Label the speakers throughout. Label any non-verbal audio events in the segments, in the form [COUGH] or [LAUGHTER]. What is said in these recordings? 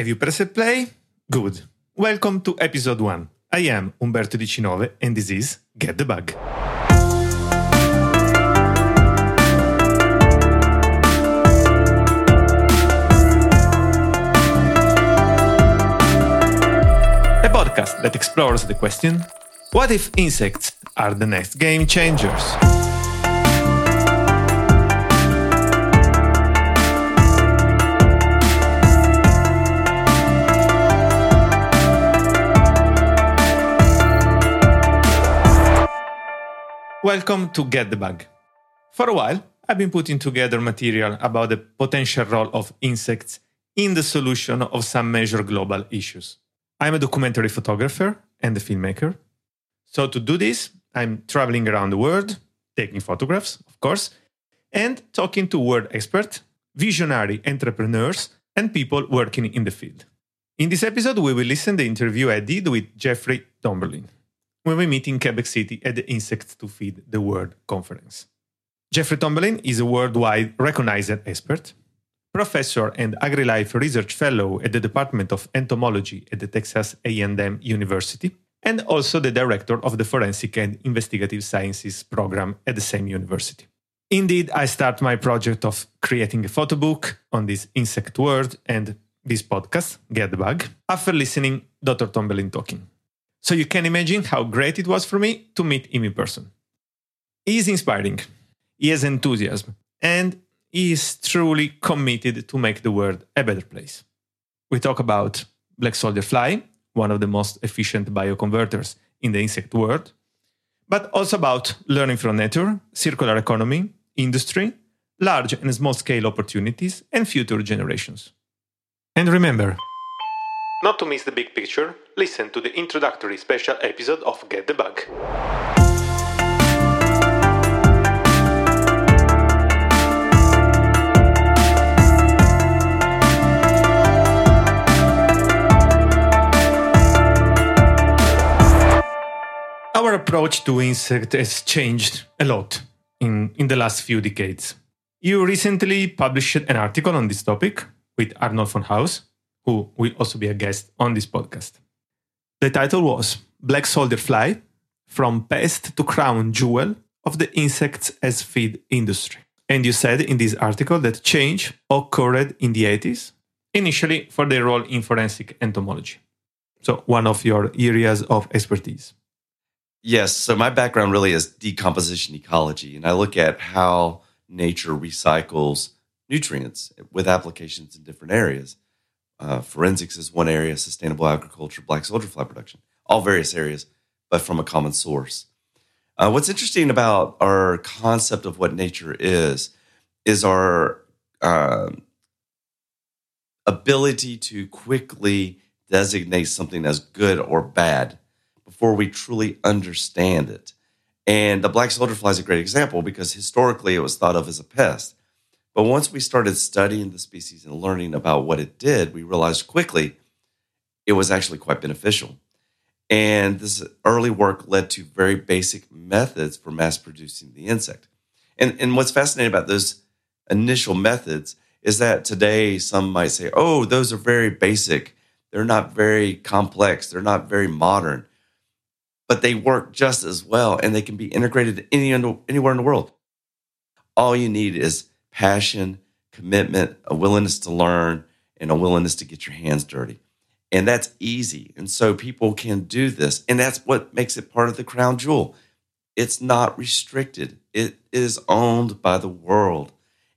Speaker 1: Have you pressed play? Good. Welcome to episode 1. I am Umberto Di Cinove and this is Get the Bug. A podcast that explores the question what if insects are the next game changers? Welcome to Get the Bug. For a while, I've been putting together material about the potential role of insects in the solution of some major global issues. I'm a documentary photographer and a filmmaker. So, to do this, I'm traveling around the world, taking photographs, of course, and talking to world experts, visionary entrepreneurs, and people working in the field. In this episode, we will listen to the interview I did with Jeffery Tomberlin when we meet in Quebec City at the Insects to Feed the World conference. Jeffery Tomberlin is a worldwide recognized expert, professor and AgriLife research fellow at the Department of Entomology at the Texas A&M University, and also the director of the Forensic and Investigative Sciences program at the same university. Indeed, I start my project of creating a photo book on this insect world and this podcast, Get the Bug, after listening Dr. Tomberlin talking. So you can imagine how great it was for me to meet him in person. He is inspiring, he has enthusiasm, and he is truly committed to make the world a better place. We talk about black soldier fly, one of the most efficient bioconverters in the insect world, but also about learning from nature, circular economy, industry, large and small scale opportunities, and future generations. And remember, not to miss the big picture, listen to the introductory special episode of Get the Bug. Our approach to insect has changed a lot in, in the last few decades. You recently published an article on this topic with Arnold van Huis, who will also be a guest on this podcast. The title was Black Soldier Fly From Pest to Crown Jewel of the Insects as Feed Industry. And you said in this article that change occurred in the 80s, initially for their role in forensic entomology. So, one of your areas of expertise.
Speaker 2: Yes. So, my background really is decomposition ecology, and I look at how nature recycles nutrients with applications in different areas. Uh, forensics is one area, sustainable agriculture, black soldier fly production, all various areas, but from a common source. Uh, what's interesting about our concept of what nature is, is our uh, ability to quickly designate something as good or bad before we truly understand it. And the black soldier fly is a great example because historically it was thought of as a pest. But once we started studying the species and learning about what it did, we realized quickly it was actually quite beneficial. And this early work led to very basic methods for mass producing the insect. And, and what's fascinating about those initial methods is that today some might say, oh, those are very basic. They're not very complex. They're not very modern. But they work just as well and they can be integrated any, anywhere in the world. All you need is passion, commitment, a willingness to learn, and a willingness to get your hands dirty. And that's easy. And so people can do this. And that's what makes it part of the crown jewel. It's not restricted, it is owned by the world.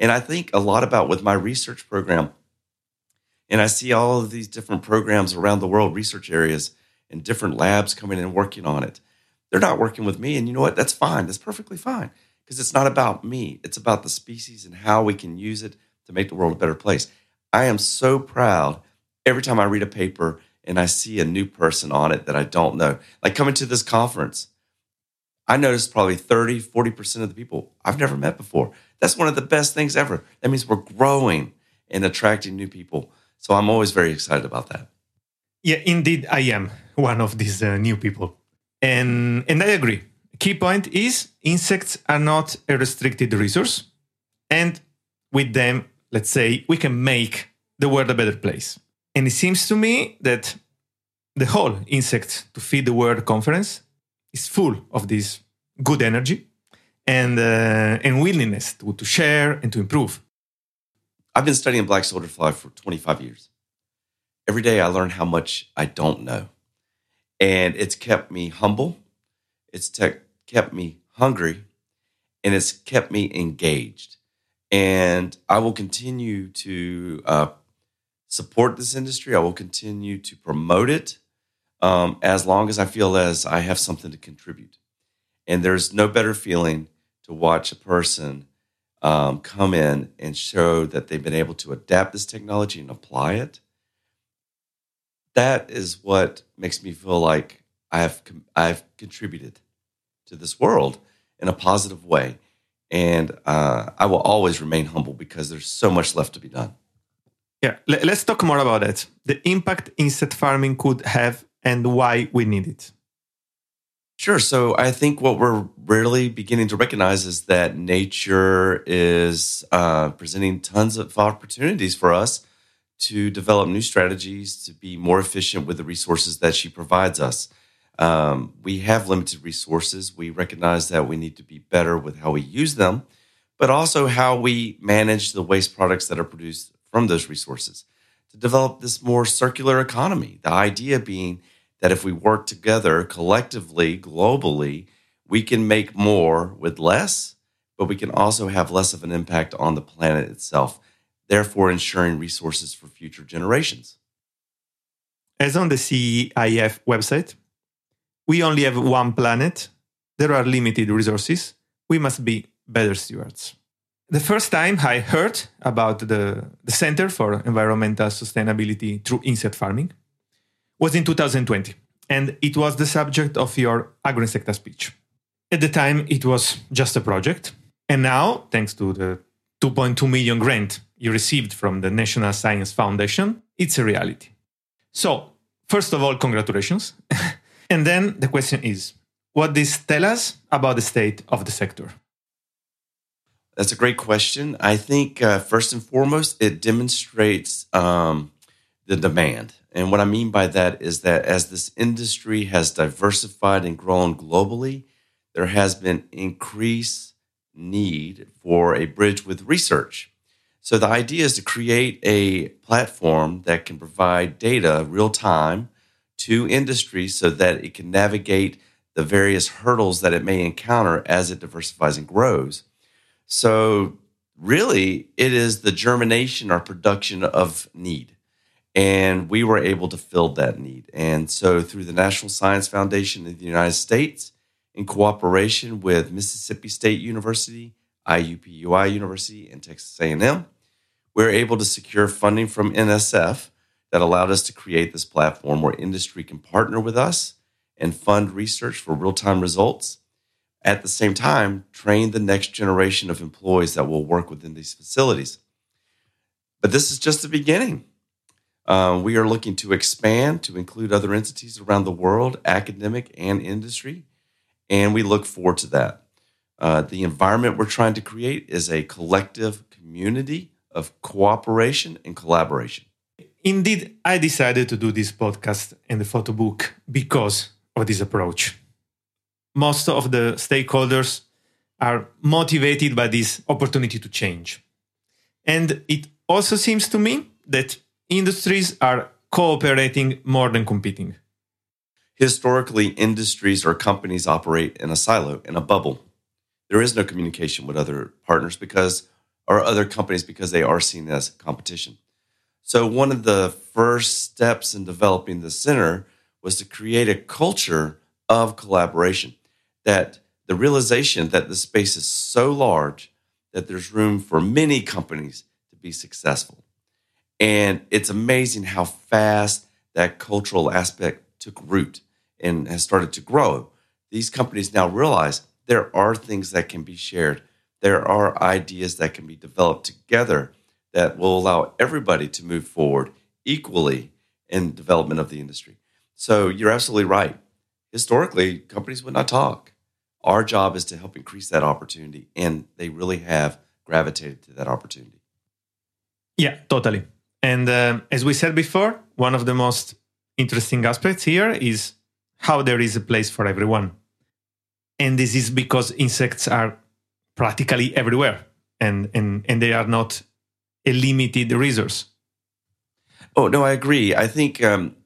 Speaker 2: And I think a lot about with my research program. And I see all of these different programs around the world, research areas, and different labs coming and working on it. They're not working with me. And you know what? That's fine. That's perfectly fine because it's not about me. It's about the species and how we can use it to make the world a better place. I am so proud every time I read a paper and I see a new person on it that I don't know. Like coming to this conference, I noticed probably 30, 40% of the people I've never met before. That's one of the best things ever. That means we're growing and attracting new people. So I'm always very excited about that.
Speaker 1: Yeah, indeed, I am one of these uh, new people. And, and I agree key point is insects are not a restricted resource. And with them, let's say, we can make the world a better place. And it seems to me that the whole Insect to Feed the World conference is full of this good energy and, uh, and willingness to, to share and to improve.
Speaker 2: I've been studying black soldier fly for 25 years. Every day I learn how much I don't know. And it's kept me humble, it's te- kept me hungry, and it's kept me engaged. And I will continue to uh, support this industry. I will continue to promote it um, as long as I feel as I have something to contribute. And there's no better feeling to watch a person um, come in and show that they've been able to adapt this technology and apply it. That is what makes me feel like I have I've contributed to this world in a positive way, and uh, I will always remain humble because there's so much left to be done.
Speaker 1: Yeah, let's talk more about that. The impact insect farming could have and why we need it.
Speaker 2: Sure. So I think what we're really beginning to recognize is that nature is uh, presenting tons of opportunities for us to develop new strategies to be more efficient with the resources that she provides us. Um, we have limited resources. We recognize that we need to be better with how we use them, but also how we manage the waste products that are produced from those resources to develop this more circular economy. The idea being that if we work together collectively, globally, we can make more with less, but we can also have less of an impact on the planet itself, therefore ensuring resources for future generations.
Speaker 1: As on the CEIF website, we only have one planet, there are limited resources, we must be better stewards. The first time I heard about the, the Center for Environmental Sustainability through insect farming was in 2020, and it was the subject of your AgroInsecta speech. At the time, it was just a project, and now, thanks to the 2.2 million grant you received from the National Science Foundation, it's a reality. So, first of all, congratulations. [LAUGHS] and then the question is what does this tell us about the state of the sector?
Speaker 2: That's a great question. I think, uh, first and foremost, it demonstrates um, the demand. And what I mean by that is that as this industry has diversified and grown globally, there has been increased need for a bridge with research. So the idea is to create a platform that can provide data real time to industry so that it can navigate the various hurdles that it may encounter as it diversifies and grows. So really it is the germination or production of need. And we were able to fill that need. And so, through the National Science Foundation of the United States, in cooperation with Mississippi State University, IUPUI University, and Texas A&M, we were able to secure funding from NSF that allowed us to create this platform where industry can partner with us and fund research for real-time results. At the same time, train the next generation of employees that will work within these facilities. But this is just the beginning. Uh, we are looking to expand to include other entities around the world, academic and industry, and we look forward to that. Uh, the environment we're trying to create is a collective community of cooperation and collaboration.
Speaker 1: Indeed, I decided to do this podcast and the photo book because of this approach. Most of the stakeholders are motivated by this opportunity to change. And it also seems to me that industries are cooperating more than competing.
Speaker 2: Historically, industries or companies operate in a silo, in a bubble. There is no communication with other partners because, or other companies because they are seen as competition. So, one of the first steps in developing the center was to create a culture of collaboration. That the realization that the space is so large that there's room for many companies to be successful. And it's amazing how fast that cultural aspect took root and has started to grow. These companies now realize there are things that can be shared, there are ideas that can be developed together that will allow everybody to move forward equally in development of the industry. So you're absolutely right. Historically, companies would not talk. Our job is to help increase that opportunity, and they really have gravitated to that opportunity.
Speaker 1: Yeah, totally. And uh, as we said before, one of the most interesting aspects here is how there is a place for everyone. And this is because insects are practically everywhere and, and, and they are not a limited resource.
Speaker 2: Oh, no, I agree. I think um,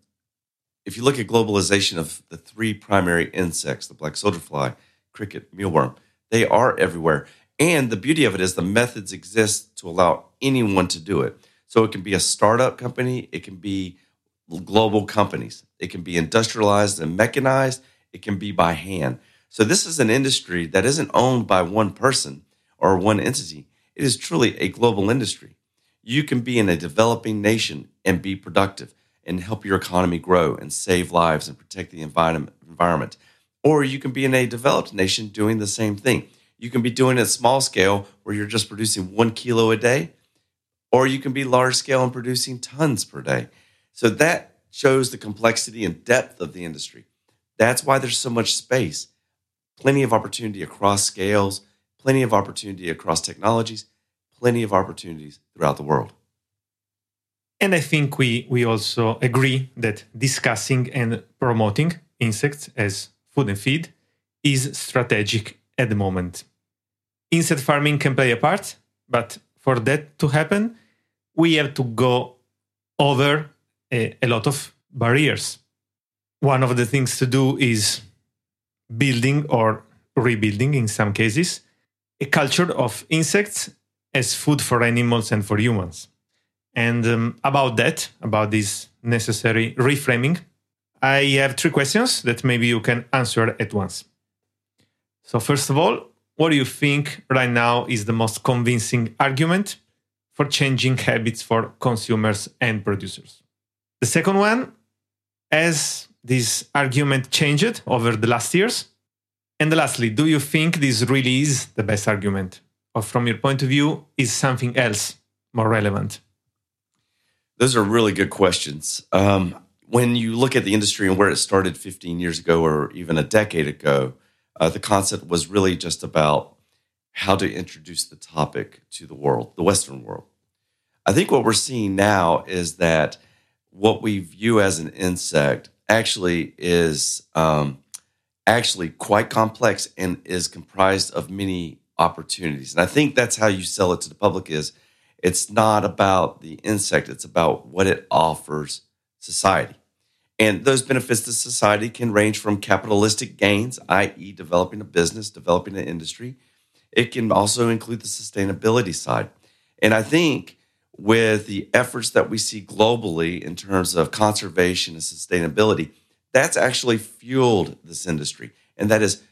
Speaker 2: if you look at globalization of the three primary insects, the black soldier fly, cricket, mealworm, they are everywhere. And the beauty of it is the methods exist to allow anyone to do it. So it can be a startup company, it can be global companies, it can be industrialized and mechanized, it can be by hand. So this is an industry that isn't owned by one person or one entity. It is truly a global industry. You can be in a developing nation and be productive and help your economy grow and save lives and protect the environment. Or you can be in a developed nation doing the same thing. You can be doing it small scale where you're just producing one kilo a day, or you can be large scale and producing tons per day. So that shows the complexity and depth of the industry. That's why there's so much space, plenty of opportunity across scales, plenty of opportunity across technologies, plenty of opportunities throughout the world.
Speaker 1: And I think we, we also agree that discussing and promoting insects as food and feed is strategic at the moment. Insect farming can play a part, but for that to happen, we have to go over a, a lot of barriers. One of the things to do is building or rebuilding, in some cases, a culture of insects as food for animals and for humans. And um, about that, about this necessary reframing, I have three questions that maybe you can answer at once. So, first of all, what do you think right now is the most convincing argument for changing habits for consumers and producers? The second one, has this argument changed over the last years? And lastly, do you think this really is the best argument? Or from your point of view, is something else more relevant?
Speaker 2: Those are really good questions. Um, when you look at the industry and where it started 15 years ago or even a decade ago, uh, the concept was really just about how to introduce the topic to the world, the Western world. I think what we're seeing now is that what we view as an insect actually is um, actually quite complex and is comprised of many opportunities. And I think that's how you sell it to the public is it's not about the insect, it's about what it offers society. And those benefits to society can range from capitalistic gains, i.e., developing a business, developing an industry. It can also include the sustainability side. And I think with the efforts that we see globally in terms of conservation and sustainability, that's actually fueled this industry. And that is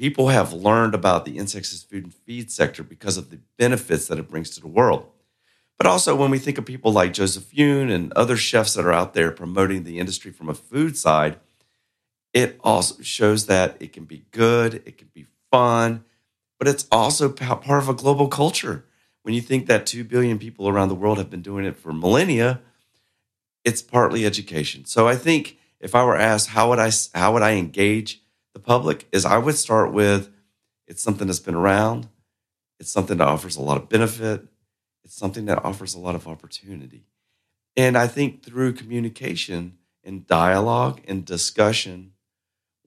Speaker 2: people have learned about the insects as food and feed sector because of the benefits that it brings to the world. But also, when we think of people like Joseph Yoon and other chefs that are out there promoting the industry from a food side, it also shows that it can be good, it can be fun, but it's also part of a global culture. When you think that 2 billion people around the world have been doing it for millennia, it's partly education. So I think if I were asked how would I how would I engage the public is I would start with it's something that's been around, it's something that offers a lot of benefit, it's something that offers a lot of opportunity. And I think through communication and dialogue and discussion,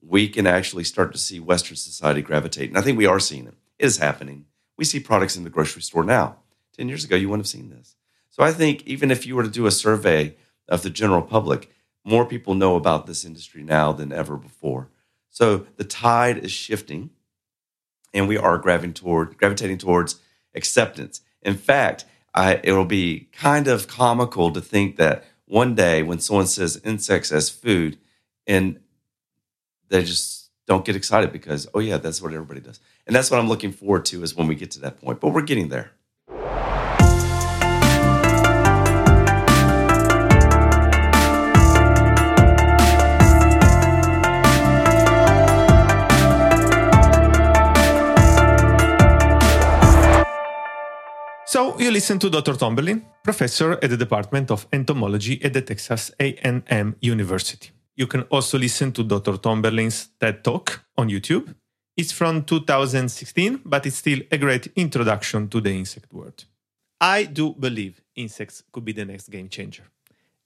Speaker 2: we can actually start to see Western society gravitate. And I think we are seeing it. It is happening. We see products in the grocery store now. 10 years ago, you wouldn't have seen this. So I think even if you were to do a survey of the general public, more people know about this industry now than ever before. So the tide is shifting, and we are gravitating toward gravitating towards acceptance. In fact, I, it will be kind of comical to think that one day when someone says insects as food, and they just don't get excited because oh yeah, that's what everybody does, and that's what I'm looking forward to is when we get to that point. But we're getting there.
Speaker 1: So you listen to Dr. Tomberlin, professor at the Department of Entomology at the Texas A&M University. You can also listen to Dr. Tomberlin's TED Talk on YouTube. It's from 2016, but it's still a great introduction to the insect world. I do believe insects could be the next game changer.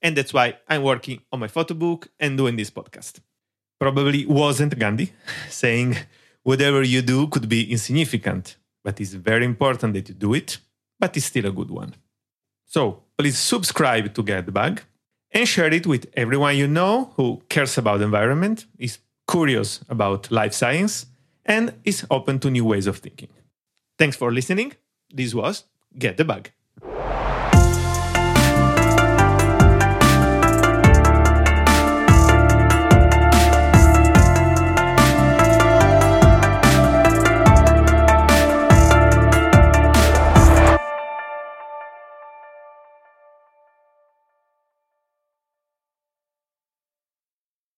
Speaker 1: And that's why I'm working on my photo book and doing this podcast. Probably wasn't Gandhi [LAUGHS] saying whatever you do could be insignificant, but it's very important that you do it, but it's still a good one. So please subscribe to Get the Bug and share it with everyone you know who cares about the environment, is curious about life science, and is open to new ways of thinking. Thanks for listening. This was Get the Bug.